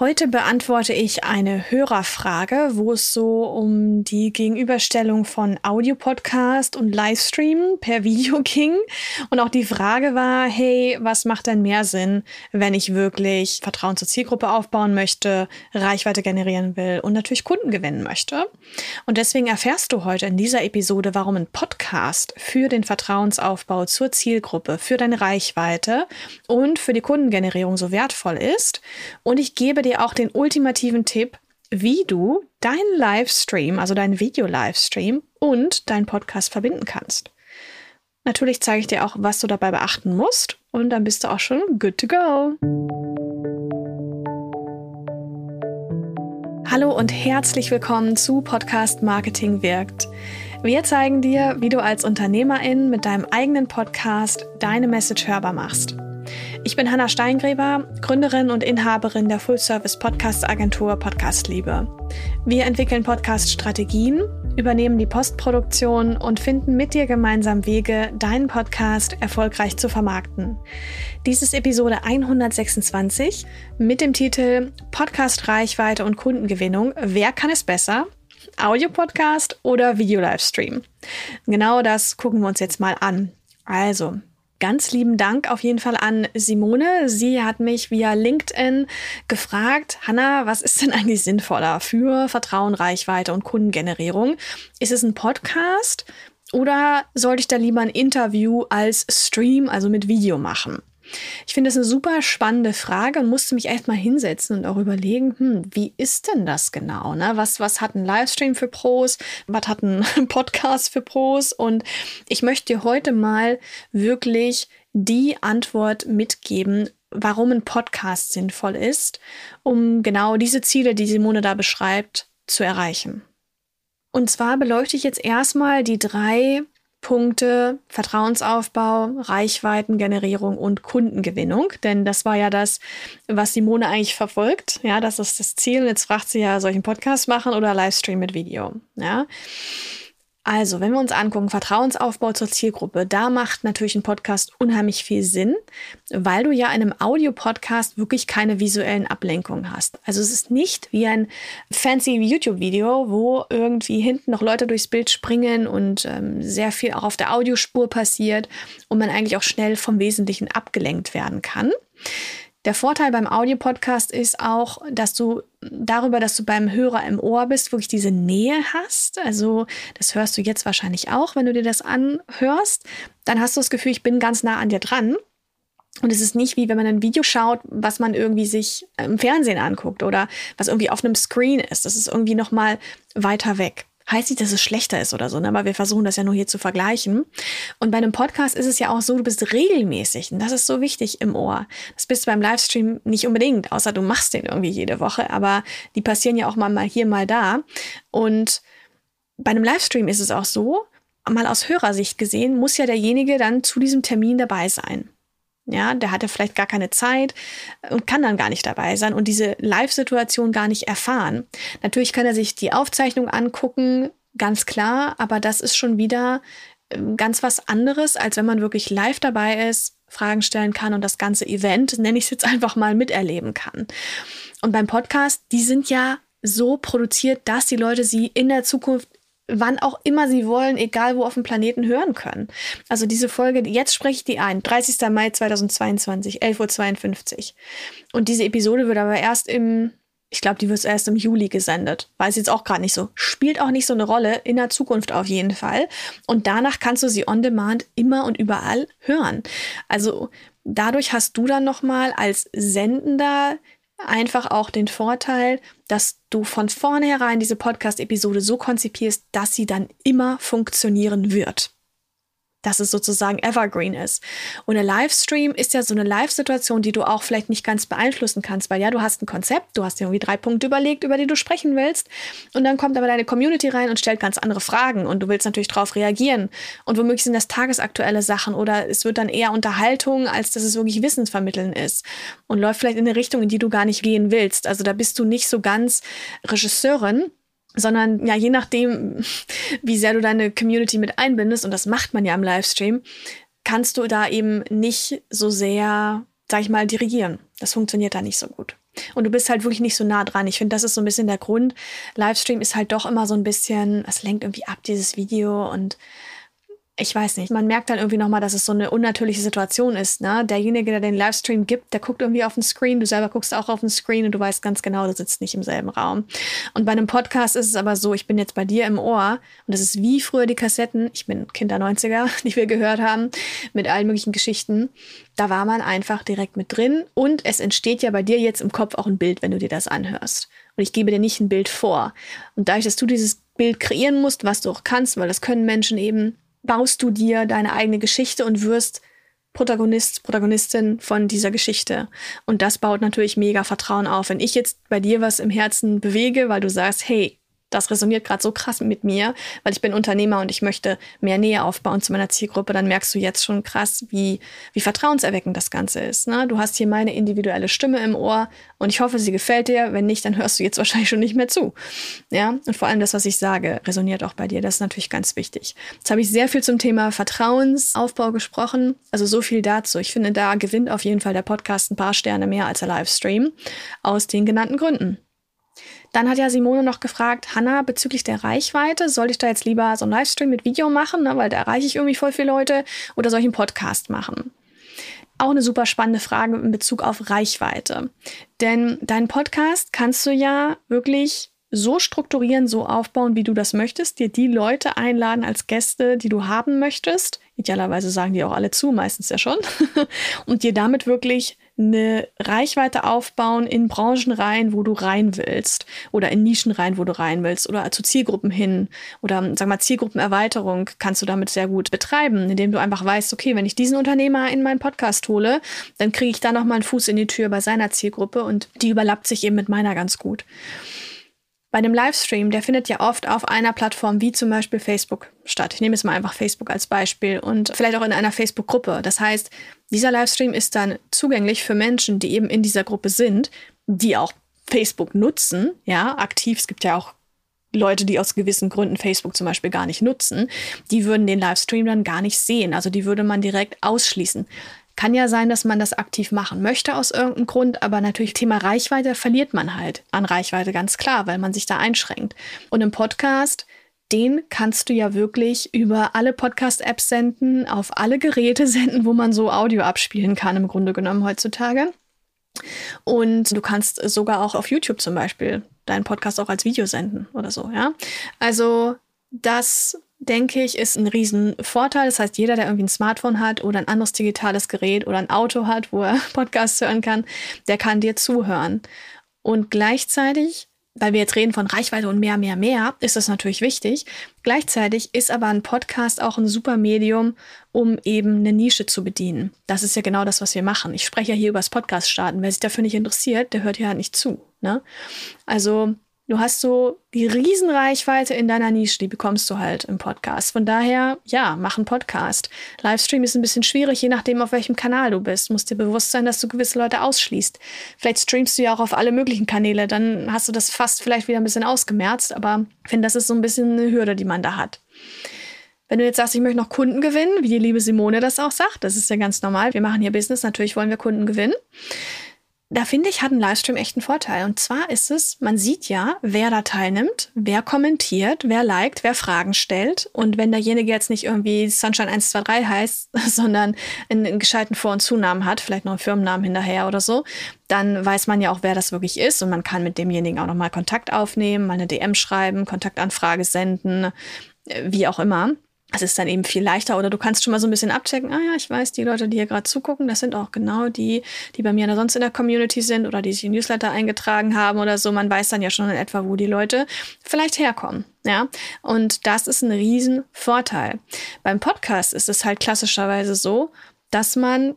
Heute beantworte ich eine Hörerfrage, wo es so um die Gegenüberstellung von Audiopodcast und Livestream per Video ging. Und auch die Frage war, hey, was macht denn mehr Sinn, wenn ich wirklich Vertrauen zur Zielgruppe aufbauen möchte, Reichweite generieren will und natürlich Kunden gewinnen möchte? Und deswegen erfährst du heute in dieser Episode, warum ein Podcast für den Vertrauensaufbau zur Zielgruppe, für deine Reichweite und für die Kundengenerierung so wertvoll ist. Und ich gebe dir dir auch den ultimativen Tipp, wie du deinen Livestream, also deinen Video-Livestream und deinen Podcast verbinden kannst. Natürlich zeige ich dir auch, was du dabei beachten musst und dann bist du auch schon good to go. Hallo und herzlich willkommen zu Podcast Marketing wirkt. Wir zeigen dir, wie du als Unternehmerin mit deinem eigenen Podcast deine Message hörbar machst. Ich bin Hanna Steingräber, Gründerin und Inhaberin der Full-Service-Podcast-Agentur Podcastliebe. Wir entwickeln Podcast-Strategien, übernehmen die Postproduktion und finden mit dir gemeinsam Wege, deinen Podcast erfolgreich zu vermarkten. Dies ist Episode 126 mit dem Titel Podcast Reichweite und Kundengewinnung. Wer kann es besser? Audio-Podcast oder Video-Livestream? Genau das gucken wir uns jetzt mal an. Also, Ganz lieben Dank auf jeden Fall an Simone. Sie hat mich via LinkedIn gefragt, Hanna, was ist denn eigentlich sinnvoller für Vertrauen, Reichweite und Kundengenerierung? Ist es ein Podcast oder sollte ich da lieber ein Interview als Stream, also mit Video machen? Ich finde das eine super spannende Frage und musste mich echt mal hinsetzen und auch überlegen, hm, wie ist denn das genau? Ne? Was, was hat ein Livestream für Pros? Was hat ein Podcast für Pros? Und ich möchte dir heute mal wirklich die Antwort mitgeben, warum ein Podcast sinnvoll ist, um genau diese Ziele, die Simone da beschreibt, zu erreichen. Und zwar beleuchte ich jetzt erstmal die drei Punkte Vertrauensaufbau, Reichweitengenerierung und Kundengewinnung. Denn das war ja das, was Simone eigentlich verfolgt. Ja, das ist das Ziel. Jetzt fragt sie ja, soll ich einen Podcast machen oder Livestream mit Video? Ja. Also, wenn wir uns angucken, Vertrauensaufbau zur Zielgruppe, da macht natürlich ein Podcast unheimlich viel Sinn, weil du ja in einem Audio-Podcast wirklich keine visuellen Ablenkungen hast. Also es ist nicht wie ein fancy YouTube-Video, wo irgendwie hinten noch Leute durchs Bild springen und ähm, sehr viel auch auf der Audiospur passiert und man eigentlich auch schnell vom Wesentlichen abgelenkt werden kann. Der Vorteil beim Audiopodcast ist auch, dass du darüber, dass du beim Hörer im Ohr bist, wirklich diese Nähe hast. Also das hörst du jetzt wahrscheinlich auch, wenn du dir das anhörst. Dann hast du das Gefühl, ich bin ganz nah an dir dran. Und es ist nicht wie wenn man ein Video schaut, was man irgendwie sich im Fernsehen anguckt oder was irgendwie auf einem Screen ist. Das ist irgendwie noch mal weiter weg. Heißt nicht, dass es schlechter ist oder so, ne? aber wir versuchen das ja nur hier zu vergleichen. Und bei einem Podcast ist es ja auch so, du bist regelmäßig. Und das ist so wichtig im Ohr. Das bist du beim Livestream nicht unbedingt, außer du machst den irgendwie jede Woche. Aber die passieren ja auch mal hier, mal da. Und bei einem Livestream ist es auch so, mal aus Hörersicht gesehen, muss ja derjenige dann zu diesem Termin dabei sein. Ja, der hatte vielleicht gar keine Zeit und kann dann gar nicht dabei sein und diese Live-Situation gar nicht erfahren. Natürlich kann er sich die Aufzeichnung angucken, ganz klar, aber das ist schon wieder ähm, ganz was anderes, als wenn man wirklich live dabei ist, Fragen stellen kann und das ganze Event, nenne ich es jetzt einfach mal, miterleben kann. Und beim Podcast, die sind ja so produziert, dass die Leute sie in der Zukunft wann auch immer sie wollen, egal wo auf dem Planeten hören können. Also diese Folge, jetzt spreche ich die ein, 30. Mai 2022, 11.52 Uhr. Und diese Episode wird aber erst im, ich glaube, die wird erst im Juli gesendet. Weiß jetzt auch gerade nicht so. Spielt auch nicht so eine Rolle, in der Zukunft auf jeden Fall. Und danach kannst du sie on demand immer und überall hören. Also dadurch hast du dann nochmal als Sendender einfach auch den Vorteil, dass du von vornherein diese Podcast-Episode so konzipierst, dass sie dann immer funktionieren wird dass es sozusagen evergreen ist. Und ein Livestream ist ja so eine Live-Situation, die du auch vielleicht nicht ganz beeinflussen kannst, weil ja, du hast ein Konzept, du hast dir irgendwie drei Punkte überlegt, über die du sprechen willst. Und dann kommt aber deine Community rein und stellt ganz andere Fragen und du willst natürlich darauf reagieren. Und womöglich sind das tagesaktuelle Sachen oder es wird dann eher Unterhaltung, als dass es wirklich Wissensvermitteln ist. Und läuft vielleicht in eine Richtung, in die du gar nicht gehen willst. Also da bist du nicht so ganz Regisseurin, sondern ja, je nachdem, wie sehr du deine Community mit einbindest, und das macht man ja im Livestream, kannst du da eben nicht so sehr, sag ich mal, dirigieren. Das funktioniert da nicht so gut. Und du bist halt wirklich nicht so nah dran. Ich finde, das ist so ein bisschen der Grund. Livestream ist halt doch immer so ein bisschen, es lenkt irgendwie ab, dieses Video und ich weiß nicht, man merkt dann irgendwie nochmal, dass es so eine unnatürliche Situation ist. Ne? Derjenige, der den Livestream gibt, der guckt irgendwie auf den Screen, du selber guckst auch auf den Screen und du weißt ganz genau, du sitzt nicht im selben Raum. Und bei einem Podcast ist es aber so, ich bin jetzt bei dir im Ohr und es ist wie früher die Kassetten, ich bin Kind der 90er, die wir gehört haben, mit allen möglichen Geschichten. Da war man einfach direkt mit drin und es entsteht ja bei dir jetzt im Kopf auch ein Bild, wenn du dir das anhörst. Und ich gebe dir nicht ein Bild vor. Und dadurch, dass du dieses Bild kreieren musst, was du auch kannst, weil das können Menschen eben, baust du dir deine eigene Geschichte und wirst Protagonist, Protagonistin von dieser Geschichte. Und das baut natürlich mega Vertrauen auf. Wenn ich jetzt bei dir was im Herzen bewege, weil du sagst, hey, das resoniert gerade so krass mit mir, weil ich bin Unternehmer und ich möchte mehr Nähe aufbauen zu meiner Zielgruppe, dann merkst du jetzt schon krass, wie, wie vertrauenserweckend das Ganze ist. Ne? Du hast hier meine individuelle Stimme im Ohr und ich hoffe, sie gefällt dir. Wenn nicht, dann hörst du jetzt wahrscheinlich schon nicht mehr zu. Ja, und vor allem das, was ich sage, resoniert auch bei dir. Das ist natürlich ganz wichtig. Jetzt habe ich sehr viel zum Thema Vertrauensaufbau gesprochen. Also so viel dazu. Ich finde, da gewinnt auf jeden Fall der Podcast ein paar Sterne mehr als der Livestream. Aus den genannten Gründen. Dann hat ja Simone noch gefragt, Hanna, bezüglich der Reichweite, soll ich da jetzt lieber so einen Livestream mit Video machen, ne, weil da erreiche ich irgendwie voll viele Leute, oder soll ich einen Podcast machen? Auch eine super spannende Frage in Bezug auf Reichweite. Denn deinen Podcast kannst du ja wirklich so strukturieren, so aufbauen, wie du das möchtest, dir die Leute einladen als Gäste, die du haben möchtest. Idealerweise sagen die auch alle zu, meistens ja schon. und dir damit wirklich eine Reichweite aufbauen in Branchen rein, wo du rein willst oder in Nischen rein, wo du rein willst oder zu Zielgruppen hin oder sag mal Zielgruppenerweiterung kannst du damit sehr gut betreiben, indem du einfach weißt, okay, wenn ich diesen Unternehmer in meinen Podcast hole, dann kriege ich da noch mal einen Fuß in die Tür bei seiner Zielgruppe und die überlappt sich eben mit meiner ganz gut. Bei einem Livestream, der findet ja oft auf einer Plattform wie zum Beispiel Facebook statt. Ich nehme jetzt mal einfach Facebook als Beispiel und vielleicht auch in einer Facebook-Gruppe. Das heißt, dieser Livestream ist dann zugänglich für Menschen, die eben in dieser Gruppe sind, die auch Facebook nutzen, ja, aktiv. Es gibt ja auch Leute, die aus gewissen Gründen Facebook zum Beispiel gar nicht nutzen, die würden den Livestream dann gar nicht sehen. Also die würde man direkt ausschließen. Kann ja sein, dass man das aktiv machen möchte aus irgendeinem Grund, aber natürlich Thema Reichweite verliert man halt an Reichweite ganz klar, weil man sich da einschränkt. Und im Podcast, den kannst du ja wirklich über alle Podcast-Apps senden, auf alle Geräte senden, wo man so Audio abspielen kann, im Grunde genommen heutzutage. Und du kannst sogar auch auf YouTube zum Beispiel deinen Podcast auch als Video senden oder so, ja. Also das denke ich, ist ein Riesenvorteil. Das heißt, jeder, der irgendwie ein Smartphone hat oder ein anderes digitales Gerät oder ein Auto hat, wo er Podcasts hören kann, der kann dir zuhören. Und gleichzeitig, weil wir jetzt reden von Reichweite und mehr, mehr, mehr, ist das natürlich wichtig. Gleichzeitig ist aber ein Podcast auch ein super Medium, um eben eine Nische zu bedienen. Das ist ja genau das, was wir machen. Ich spreche ja hier über das Podcast starten. Wer sich dafür nicht interessiert, der hört ja nicht zu. Ne? Also Du hast so die Riesenreichweite in deiner Nische, die bekommst du halt im Podcast. Von daher, ja, mach einen Podcast. Livestream ist ein bisschen schwierig, je nachdem, auf welchem Kanal du bist. Du musst dir bewusst sein, dass du gewisse Leute ausschließt. Vielleicht streamst du ja auch auf alle möglichen Kanäle, dann hast du das fast vielleicht wieder ein bisschen ausgemerzt, aber ich finde, das ist so ein bisschen eine Hürde, die man da hat. Wenn du jetzt sagst, ich möchte noch Kunden gewinnen, wie die liebe Simone das auch sagt, das ist ja ganz normal. Wir machen hier Business, natürlich wollen wir Kunden gewinnen da finde ich, hat ein Livestream echt einen Vorteil. Und zwar ist es, man sieht ja, wer da teilnimmt, wer kommentiert, wer liked, wer Fragen stellt. Und wenn derjenige jetzt nicht irgendwie Sunshine 123 heißt, sondern einen, einen gescheiten Vor- und Zunamen hat, vielleicht noch einen Firmennamen hinterher oder so, dann weiß man ja auch, wer das wirklich ist. Und man kann mit demjenigen auch nochmal Kontakt aufnehmen, mal eine DM schreiben, Kontaktanfrage senden, äh, wie auch immer es ist dann eben viel leichter oder du kannst schon mal so ein bisschen abchecken, ah ja, ich weiß, die Leute, die hier gerade zugucken, das sind auch genau die, die bei mir sonst in der Community sind oder die sich in Newsletter eingetragen haben oder so. Man weiß dann ja schon in etwa, wo die Leute vielleicht herkommen. Ja, und das ist ein Riesenvorteil. Beim Podcast ist es halt klassischerweise so, dass man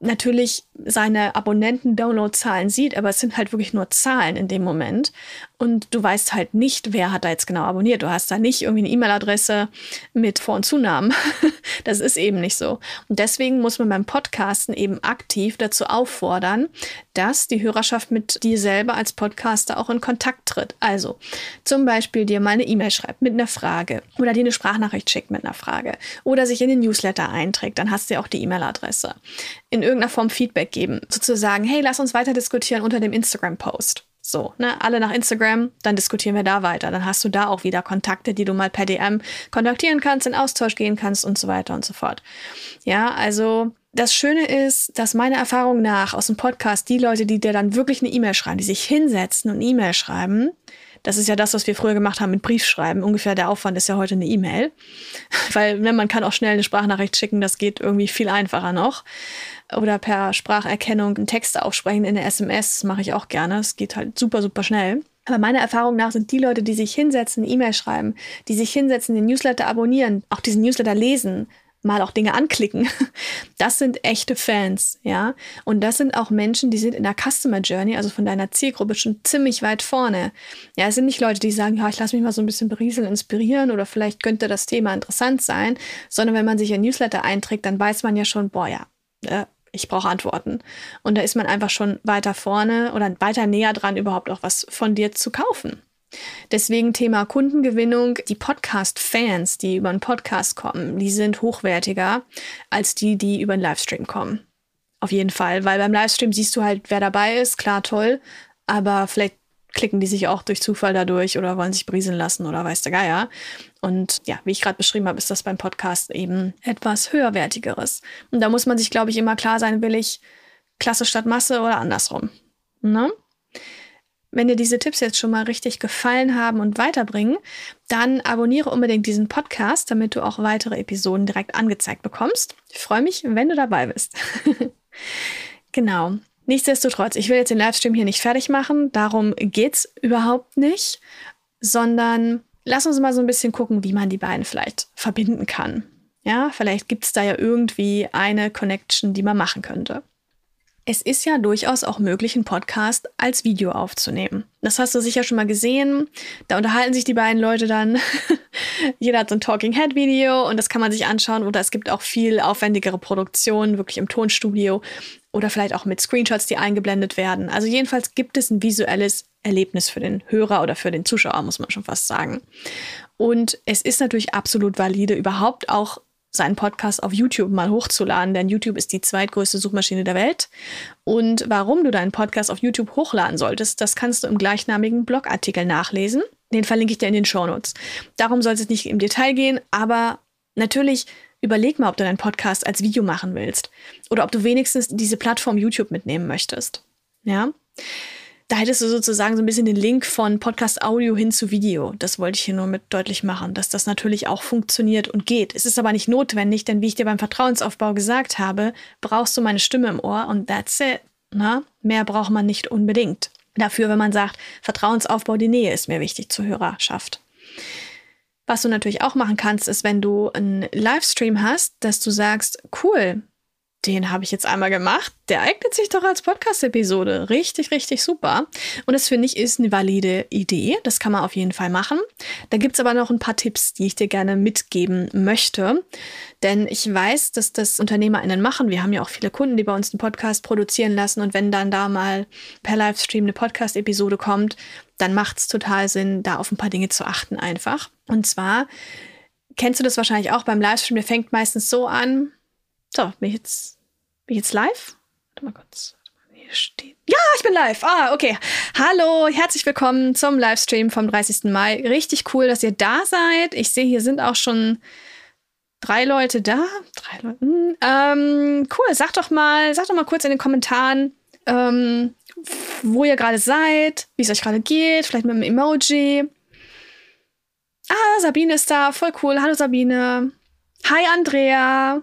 natürlich seine Abonnenten-Download-Zahlen sieht, aber es sind halt wirklich nur Zahlen in dem Moment. Und du weißt halt nicht, wer hat da jetzt genau abonniert. Du hast da nicht irgendwie eine E-Mail-Adresse mit Vor- und Zunamen. das ist eben nicht so. Und deswegen muss man beim Podcasten eben aktiv dazu auffordern, dass die Hörerschaft mit dir selber als Podcaster auch in Kontakt tritt. Also zum Beispiel dir mal eine E-Mail schreibt mit einer Frage oder dir eine Sprachnachricht schickt mit einer Frage oder sich in den Newsletter einträgt. Dann hast du ja auch die E-Mail-Adresse. In irgendeiner Form Feedback Feedback geben. Sozusagen, hey, lass uns weiter diskutieren unter dem Instagram-Post. So, ne, alle nach Instagram, dann diskutieren wir da weiter. Dann hast du da auch wieder Kontakte, die du mal per DM kontaktieren kannst, in Austausch gehen kannst und so weiter und so fort. Ja, also das Schöne ist, dass meiner Erfahrung nach aus dem Podcast die Leute, die dir dann wirklich eine E-Mail schreiben, die sich hinsetzen und E-Mail schreiben, das ist ja das, was wir früher gemacht haben mit Briefschreiben. Ungefähr der Aufwand ist ja heute eine E-Mail. Weil ne, man kann auch schnell eine Sprachnachricht schicken, das geht irgendwie viel einfacher noch. Oder per Spracherkennung einen Text aufsprechen in der SMS, das mache ich auch gerne. Es geht halt super, super schnell. Aber meiner Erfahrung nach sind die Leute, die sich hinsetzen, E-Mail schreiben, die sich hinsetzen, den Newsletter abonnieren, auch diesen Newsletter lesen, mal auch Dinge anklicken. Das sind echte Fans, ja. Und das sind auch Menschen, die sind in der Customer Journey, also von deiner Zielgruppe schon ziemlich weit vorne. Ja, es sind nicht Leute, die sagen, ja, ich lasse mich mal so ein bisschen berieseln, inspirieren oder vielleicht könnte das Thema interessant sein, sondern wenn man sich ein Newsletter einträgt, dann weiß man ja schon, boah, ja, äh, ich brauche Antworten. Und da ist man einfach schon weiter vorne oder weiter näher dran, überhaupt auch was von dir zu kaufen. Deswegen Thema Kundengewinnung. Die Podcast-Fans, die über einen Podcast kommen, die sind hochwertiger als die, die über einen Livestream kommen. Auf jeden Fall, weil beim Livestream siehst du halt, wer dabei ist. Klar, toll. Aber vielleicht klicken die sich auch durch Zufall dadurch oder wollen sich brieseln lassen oder weiß der Geier. Und ja, wie ich gerade beschrieben habe, ist das beim Podcast eben etwas höherwertigeres. Und da muss man sich, glaube ich, immer klar sein, will ich Klasse statt Masse oder andersrum. Ne? Wenn dir diese Tipps jetzt schon mal richtig gefallen haben und weiterbringen, dann abonniere unbedingt diesen Podcast, damit du auch weitere Episoden direkt angezeigt bekommst. Ich freue mich, wenn du dabei bist. genau. Nichtsdestotrotz, ich will jetzt den Livestream hier nicht fertig machen, darum geht's überhaupt nicht, sondern lass uns mal so ein bisschen gucken, wie man die beiden vielleicht verbinden kann. Ja, vielleicht gibt es da ja irgendwie eine Connection, die man machen könnte. Es ist ja durchaus auch möglich, einen Podcast als Video aufzunehmen. Das hast du sicher schon mal gesehen. Da unterhalten sich die beiden Leute dann. Jeder hat so ein Talking Head Video und das kann man sich anschauen. Oder es gibt auch viel aufwendigere Produktionen, wirklich im Tonstudio oder vielleicht auch mit Screenshots, die eingeblendet werden. Also jedenfalls gibt es ein visuelles Erlebnis für den Hörer oder für den Zuschauer, muss man schon fast sagen. Und es ist natürlich absolut valide, überhaupt auch seinen Podcast auf YouTube mal hochzuladen, denn YouTube ist die zweitgrößte Suchmaschine der Welt. Und warum du deinen Podcast auf YouTube hochladen solltest, das kannst du im gleichnamigen Blogartikel nachlesen. Den verlinke ich dir in den Shownotes. Darum soll es nicht im Detail gehen, aber natürlich überleg mal, ob du deinen Podcast als Video machen willst oder ob du wenigstens diese Plattform YouTube mitnehmen möchtest. Ja? Da hättest du sozusagen so ein bisschen den Link von Podcast Audio hin zu Video. Das wollte ich hier nur mit deutlich machen, dass das natürlich auch funktioniert und geht. Es ist aber nicht notwendig, denn wie ich dir beim Vertrauensaufbau gesagt habe, brauchst du meine Stimme im Ohr und that's it. Na? Mehr braucht man nicht unbedingt. Dafür, wenn man sagt, Vertrauensaufbau, die Nähe ist mir wichtig zur Hörerschaft. Was du natürlich auch machen kannst, ist, wenn du einen Livestream hast, dass du sagst, cool, den habe ich jetzt einmal gemacht. Der eignet sich doch als Podcast-Episode. Richtig, richtig super. Und das finde ich ist eine valide Idee. Das kann man auf jeden Fall machen. Da gibt es aber noch ein paar Tipps, die ich dir gerne mitgeben möchte. Denn ich weiß, dass das UnternehmerInnen machen. Wir haben ja auch viele Kunden, die bei uns einen Podcast produzieren lassen. Und wenn dann da mal per Livestream eine Podcast-Episode kommt, dann macht es total Sinn, da auf ein paar Dinge zu achten einfach. Und zwar kennst du das wahrscheinlich auch beim Livestream. Der fängt meistens so an, so, bin ich jetzt, bin ich jetzt live? Warte mal kurz. Hier steht. Ja, ich bin live. Ah, okay. Hallo, herzlich willkommen zum Livestream vom 30. Mai. Richtig cool, dass ihr da seid. Ich sehe, hier sind auch schon drei Leute da. Drei Leute. Hm, ähm, cool, sag doch mal, sag doch mal kurz in den Kommentaren, ähm, wo ihr gerade seid, wie es euch gerade geht, vielleicht mit einem Emoji. Ah, Sabine ist da, voll cool. Hallo Sabine. Hi Andrea.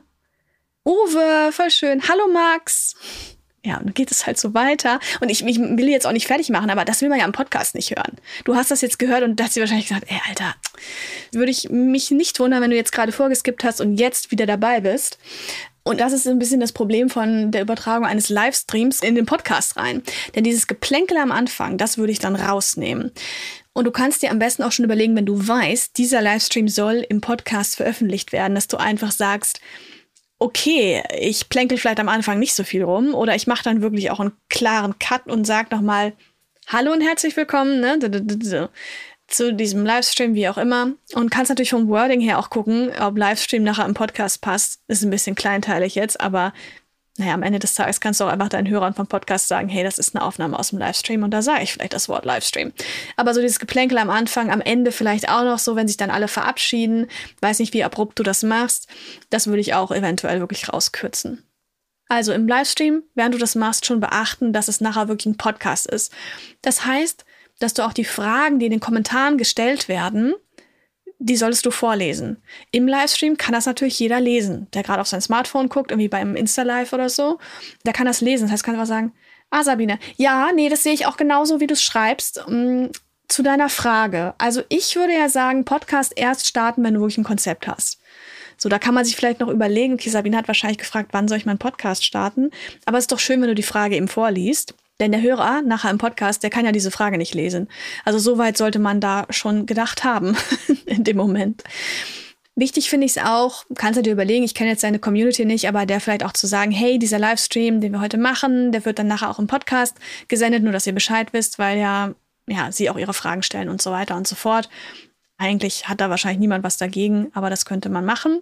Uwe, voll schön. Hallo Max. Ja, und dann geht es halt so weiter. Und ich, ich will jetzt auch nicht fertig machen, aber das will man ja im Podcast nicht hören. Du hast das jetzt gehört und hat sie wahrscheinlich gesagt, ey, Alter, würde ich mich nicht wundern, wenn du jetzt gerade vorgeskippt hast und jetzt wieder dabei bist. Und das ist ein bisschen das Problem von der Übertragung eines Livestreams in den Podcast rein. Denn dieses Geplänkel am Anfang, das würde ich dann rausnehmen. Und du kannst dir am besten auch schon überlegen, wenn du weißt, dieser Livestream soll im Podcast veröffentlicht werden, dass du einfach sagst, okay, ich plänkel vielleicht am Anfang nicht so viel rum oder ich mache dann wirklich auch einen klaren Cut und sage nochmal Hallo und herzlich willkommen ne, zu diesem Livestream, wie auch immer. Und kannst natürlich vom Wording her auch gucken, ob Livestream nachher im Podcast passt. Ist ein bisschen kleinteilig jetzt, aber naja, am Ende des Tages kannst du auch einfach deinen Hörern vom Podcast sagen, hey, das ist eine Aufnahme aus dem Livestream und da sage ich vielleicht das Wort Livestream. Aber so dieses Geplänkel am Anfang, am Ende vielleicht auch noch so, wenn sich dann alle verabschieden, weiß nicht, wie abrupt du das machst, das würde ich auch eventuell wirklich rauskürzen. Also im Livestream, während du das machst, schon beachten, dass es nachher wirklich ein Podcast ist. Das heißt, dass du auch die Fragen, die in den Kommentaren gestellt werden, die solltest du vorlesen. Im Livestream kann das natürlich jeder lesen, der gerade auf sein Smartphone guckt, irgendwie beim Insta-Live oder so. Der kann das lesen. Das heißt, kann einfach sagen, ah, Sabine, ja, nee, das sehe ich auch genauso, wie du es schreibst. Um, zu deiner Frage. Also ich würde ja sagen, Podcast erst starten, wenn du wirklich ein Konzept hast. So, da kann man sich vielleicht noch überlegen, okay, Sabine hat wahrscheinlich gefragt, wann soll ich meinen Podcast starten? Aber es ist doch schön, wenn du die Frage eben vorliest. Denn der Hörer nachher im Podcast, der kann ja diese Frage nicht lesen. Also so weit sollte man da schon gedacht haben in dem Moment. Wichtig finde ich es auch, kannst du dir überlegen, ich kenne jetzt deine Community nicht, aber der vielleicht auch zu sagen, hey, dieser Livestream, den wir heute machen, der wird dann nachher auch im Podcast gesendet, nur dass ihr Bescheid wisst, weil ja, ja, sie auch ihre Fragen stellen und so weiter und so fort. Eigentlich hat da wahrscheinlich niemand was dagegen, aber das könnte man machen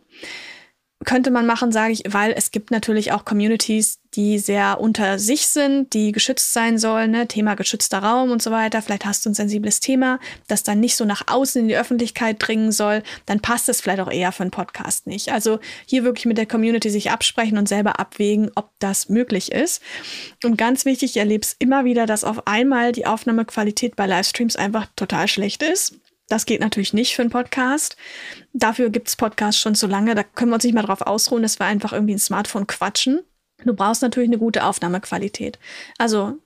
könnte man machen, sage ich, weil es gibt natürlich auch Communities, die sehr unter sich sind, die geschützt sein sollen, ne? Thema geschützter Raum und so weiter. Vielleicht hast du ein sensibles Thema, das dann nicht so nach außen in die Öffentlichkeit dringen soll, dann passt es vielleicht auch eher für einen Podcast nicht. Also hier wirklich mit der Community sich absprechen und selber abwägen, ob das möglich ist. Und ganz wichtig, ich erlebe es immer wieder, dass auf einmal die Aufnahmequalität bei Livestreams einfach total schlecht ist. Das geht natürlich nicht für einen Podcast. Dafür gibt es Podcasts schon so lange, da können wir uns nicht mal drauf ausruhen, dass wir einfach irgendwie ein Smartphone quatschen. Du brauchst natürlich eine gute Aufnahmequalität. Also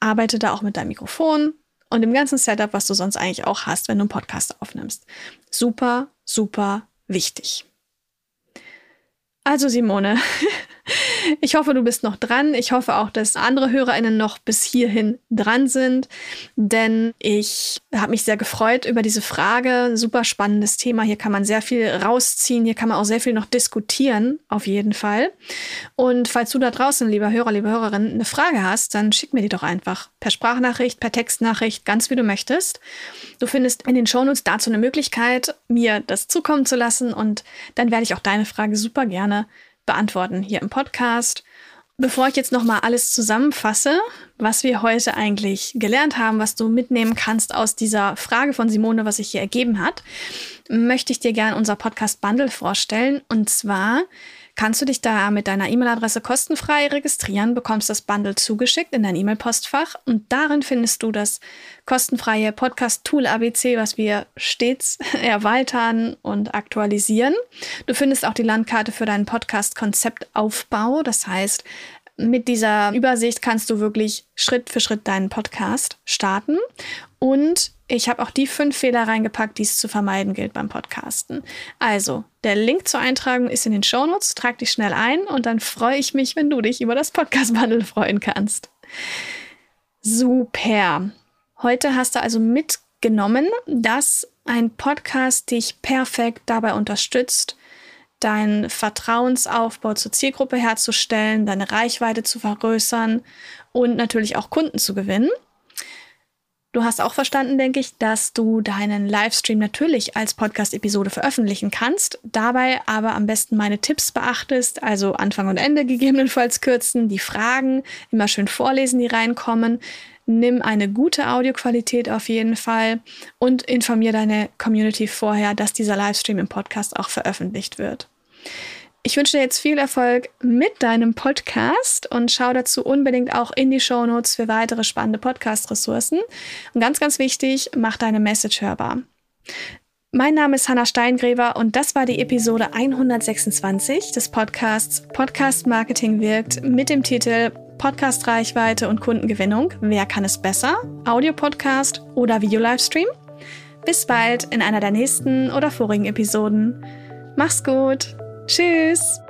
arbeite da auch mit deinem Mikrofon und dem ganzen Setup, was du sonst eigentlich auch hast, wenn du einen Podcast aufnimmst. Super, super wichtig. Also Simone, ich hoffe, du bist noch dran. Ich hoffe auch, dass andere Hörerinnen noch bis hierhin dran sind, denn ich habe mich sehr gefreut über diese Frage. Super spannendes Thema. Hier kann man sehr viel rausziehen. Hier kann man auch sehr viel noch diskutieren, auf jeden Fall. Und falls du da draußen, lieber Hörer, liebe Hörerin, eine Frage hast, dann schick mir die doch einfach per Sprachnachricht, per Textnachricht, ganz wie du möchtest. Du findest in den Shownotes dazu eine Möglichkeit, mir das zukommen zu lassen und dann werde ich auch deine Frage super gerne beantworten hier im Podcast. Bevor ich jetzt nochmal alles zusammenfasse, was wir heute eigentlich gelernt haben, was du mitnehmen kannst aus dieser Frage von Simone, was sich hier ergeben hat, möchte ich dir gerne unser Podcast Bundle vorstellen. Und zwar kannst du dich da mit deiner E-Mail-Adresse kostenfrei registrieren, bekommst das Bundle zugeschickt in dein E-Mail-Postfach und darin findest du das kostenfreie Podcast-Tool ABC, was wir stets erweitern und aktualisieren. Du findest auch die Landkarte für deinen Podcast-Konzeptaufbau, das heißt, mit dieser Übersicht kannst du wirklich Schritt für Schritt deinen Podcast starten. Und ich habe auch die fünf Fehler reingepackt, die es zu vermeiden gilt beim Podcasten. Also, der Link zur Eintragung ist in den Shownotes. Trag dich schnell ein und dann freue ich mich, wenn du dich über das Podcast-Bundle freuen kannst. Super. Heute hast du also mitgenommen, dass ein Podcast dich perfekt dabei unterstützt, deinen Vertrauensaufbau zur Zielgruppe herzustellen, deine Reichweite zu vergrößern und natürlich auch Kunden zu gewinnen. Du hast auch verstanden, denke ich, dass du deinen Livestream natürlich als Podcast-Episode veröffentlichen kannst, dabei aber am besten meine Tipps beachtest, also Anfang und Ende gegebenenfalls kürzen, die Fragen immer schön vorlesen, die reinkommen. Nimm eine gute Audioqualität auf jeden Fall und informier deine Community vorher, dass dieser Livestream im Podcast auch veröffentlicht wird. Ich wünsche dir jetzt viel Erfolg mit deinem Podcast und schau dazu unbedingt auch in die Show Notes für weitere spannende Podcast-Ressourcen. Und ganz, ganz wichtig, mach deine Message hörbar. Mein Name ist Hanna Steingräber und das war die Episode 126 des Podcasts Podcast Marketing wirkt mit dem Titel Podcast Reichweite und Kundengewinnung. Wer kann es besser? Audio-Podcast oder Video-Livestream? Bis bald in einer der nächsten oder vorigen Episoden. Mach's gut! Tschüss!